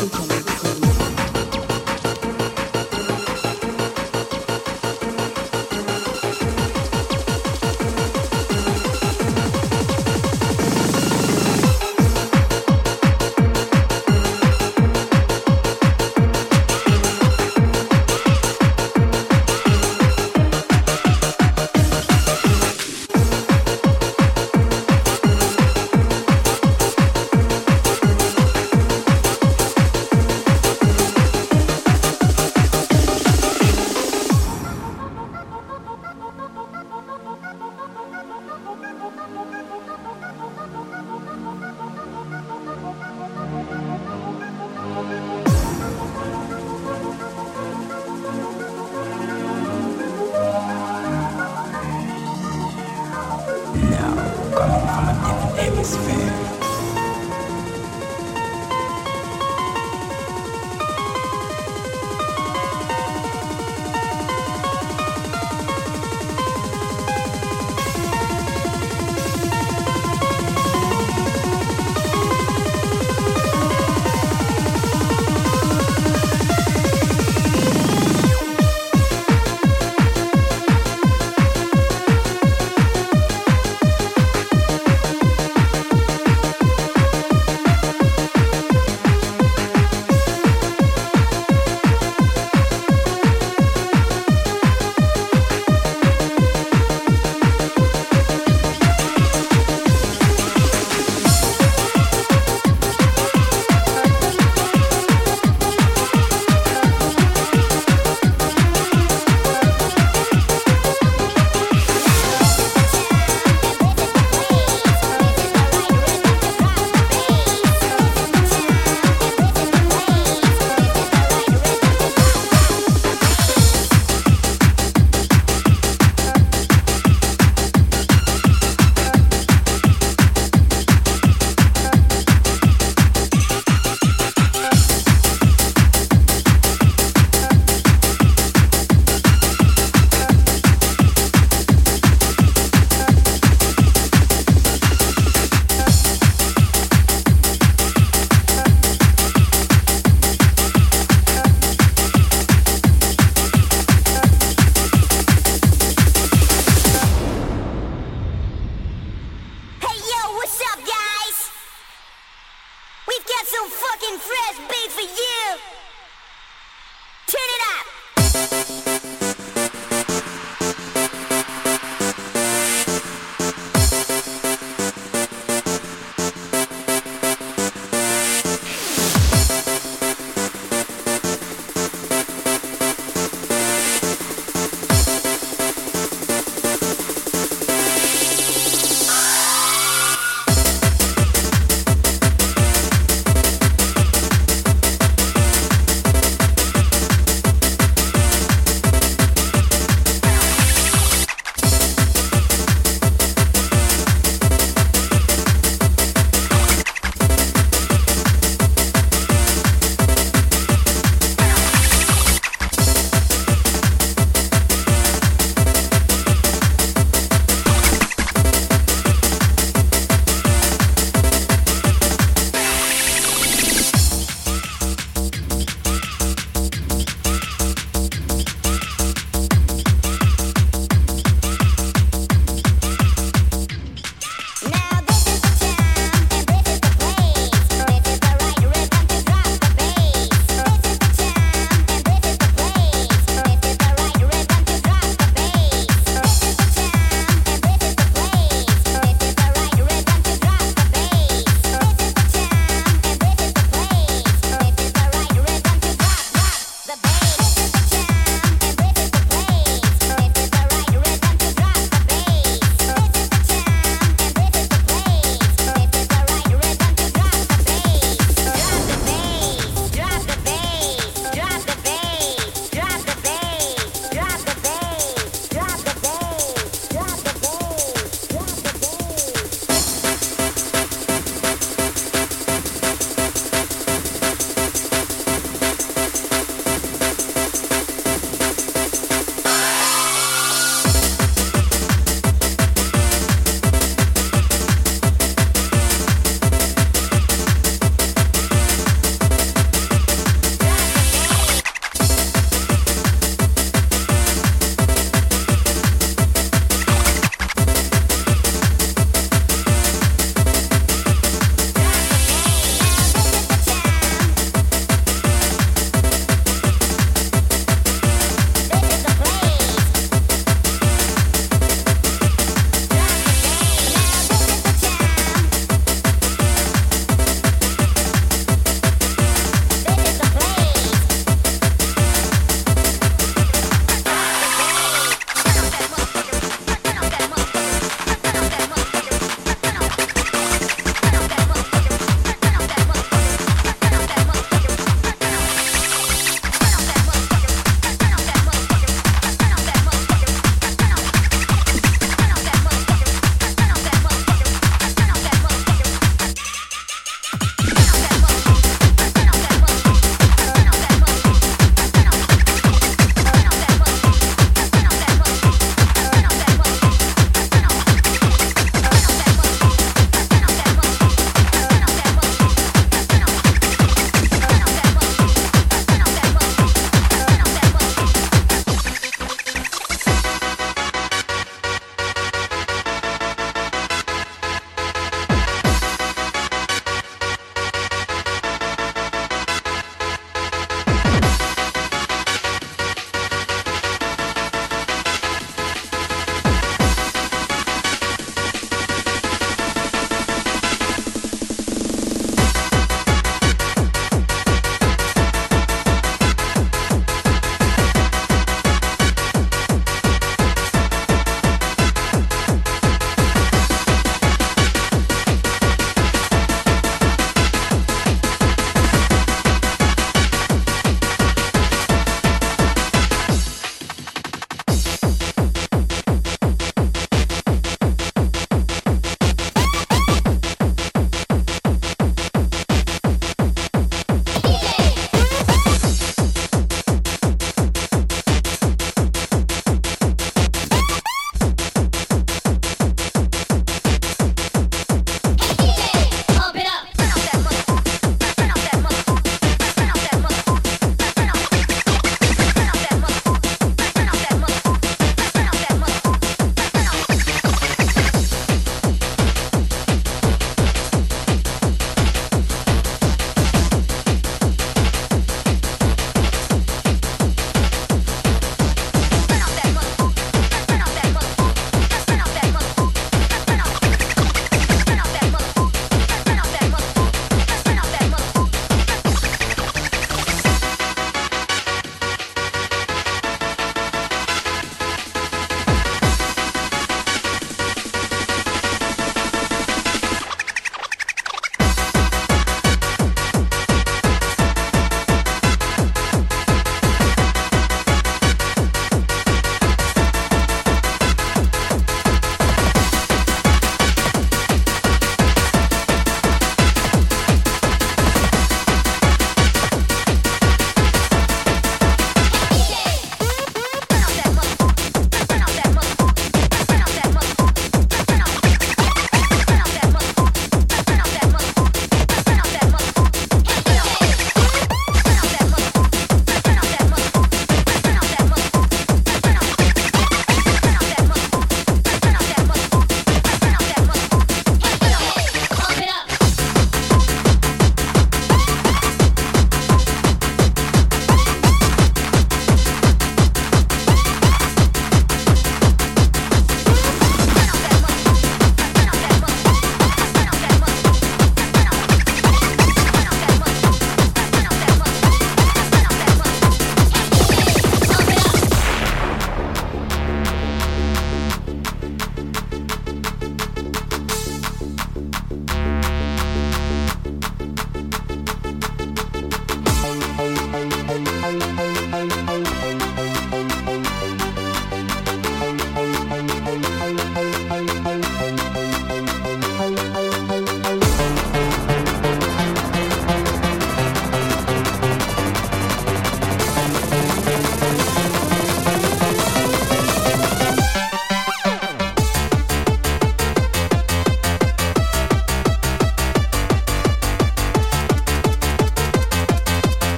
und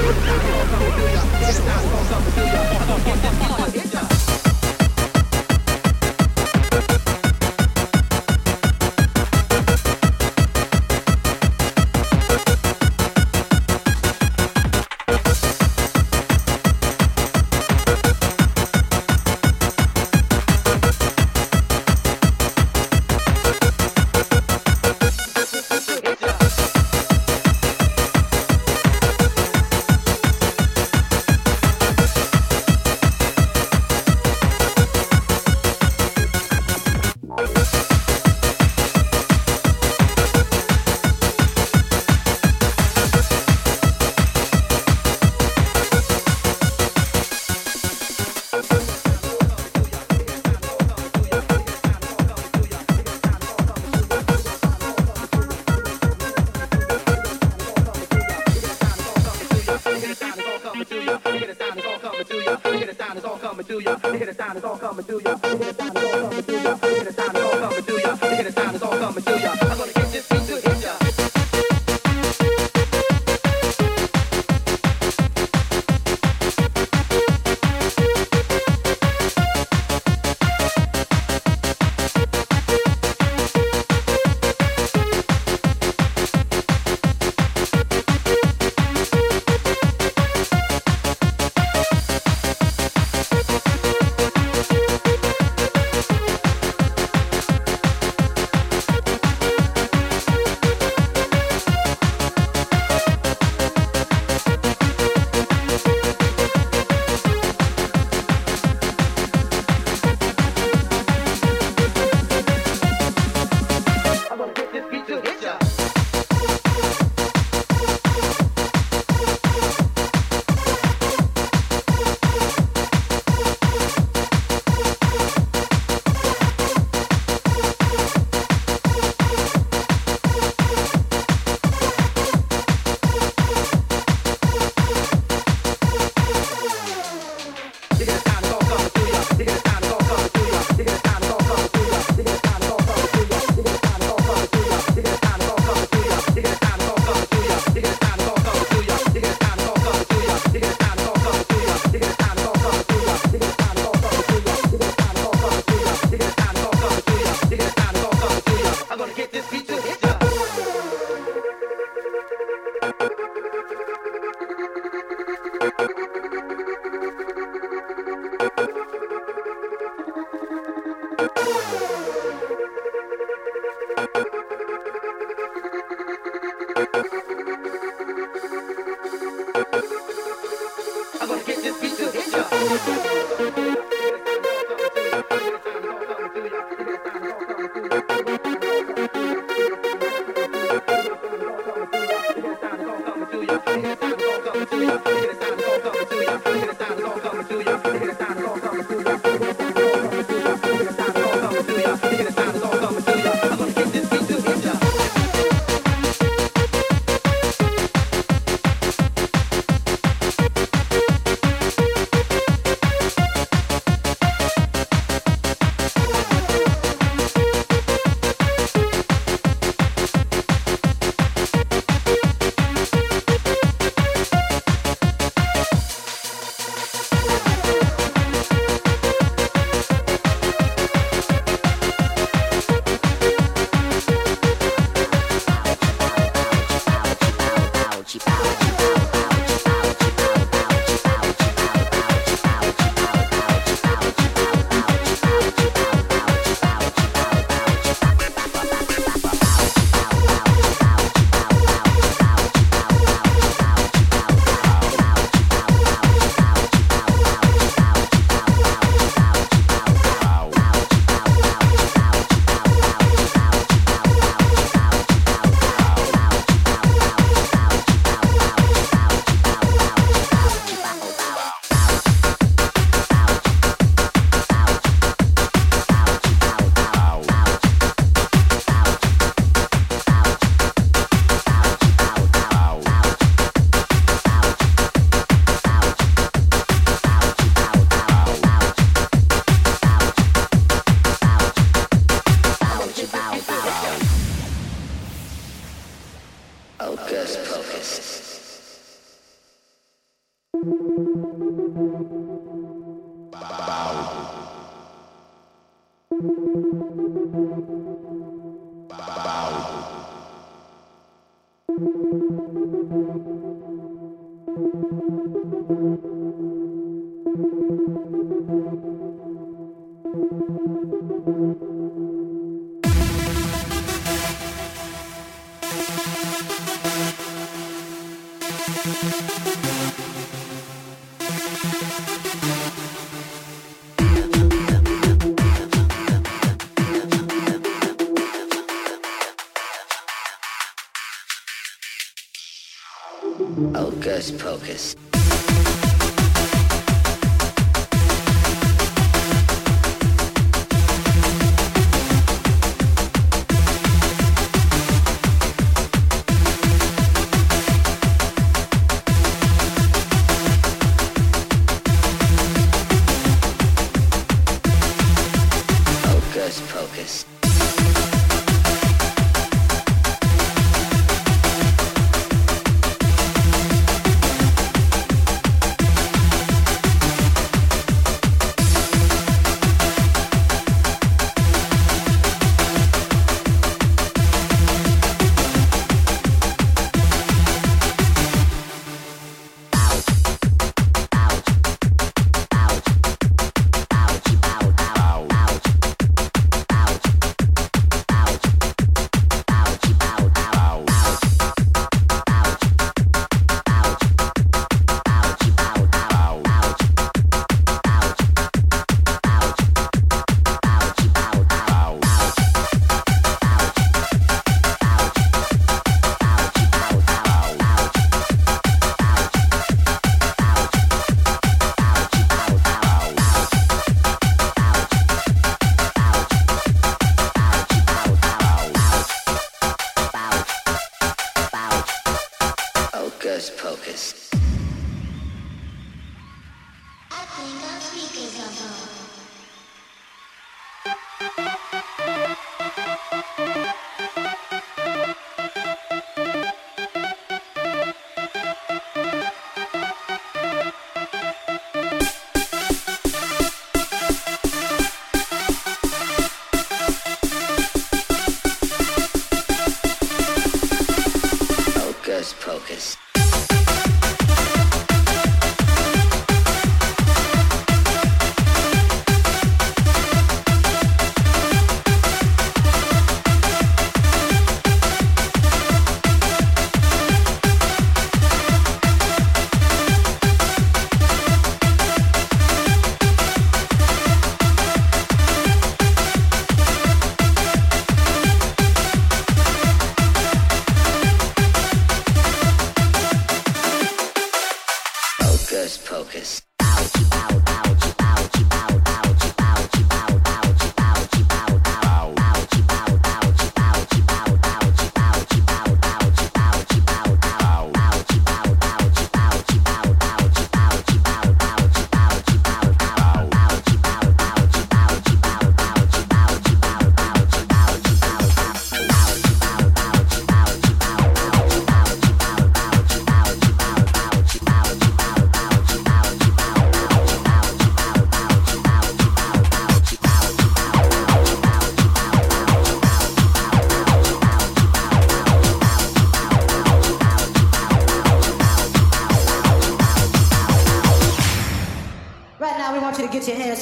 It's not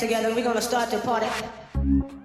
together. We're gonna start the party.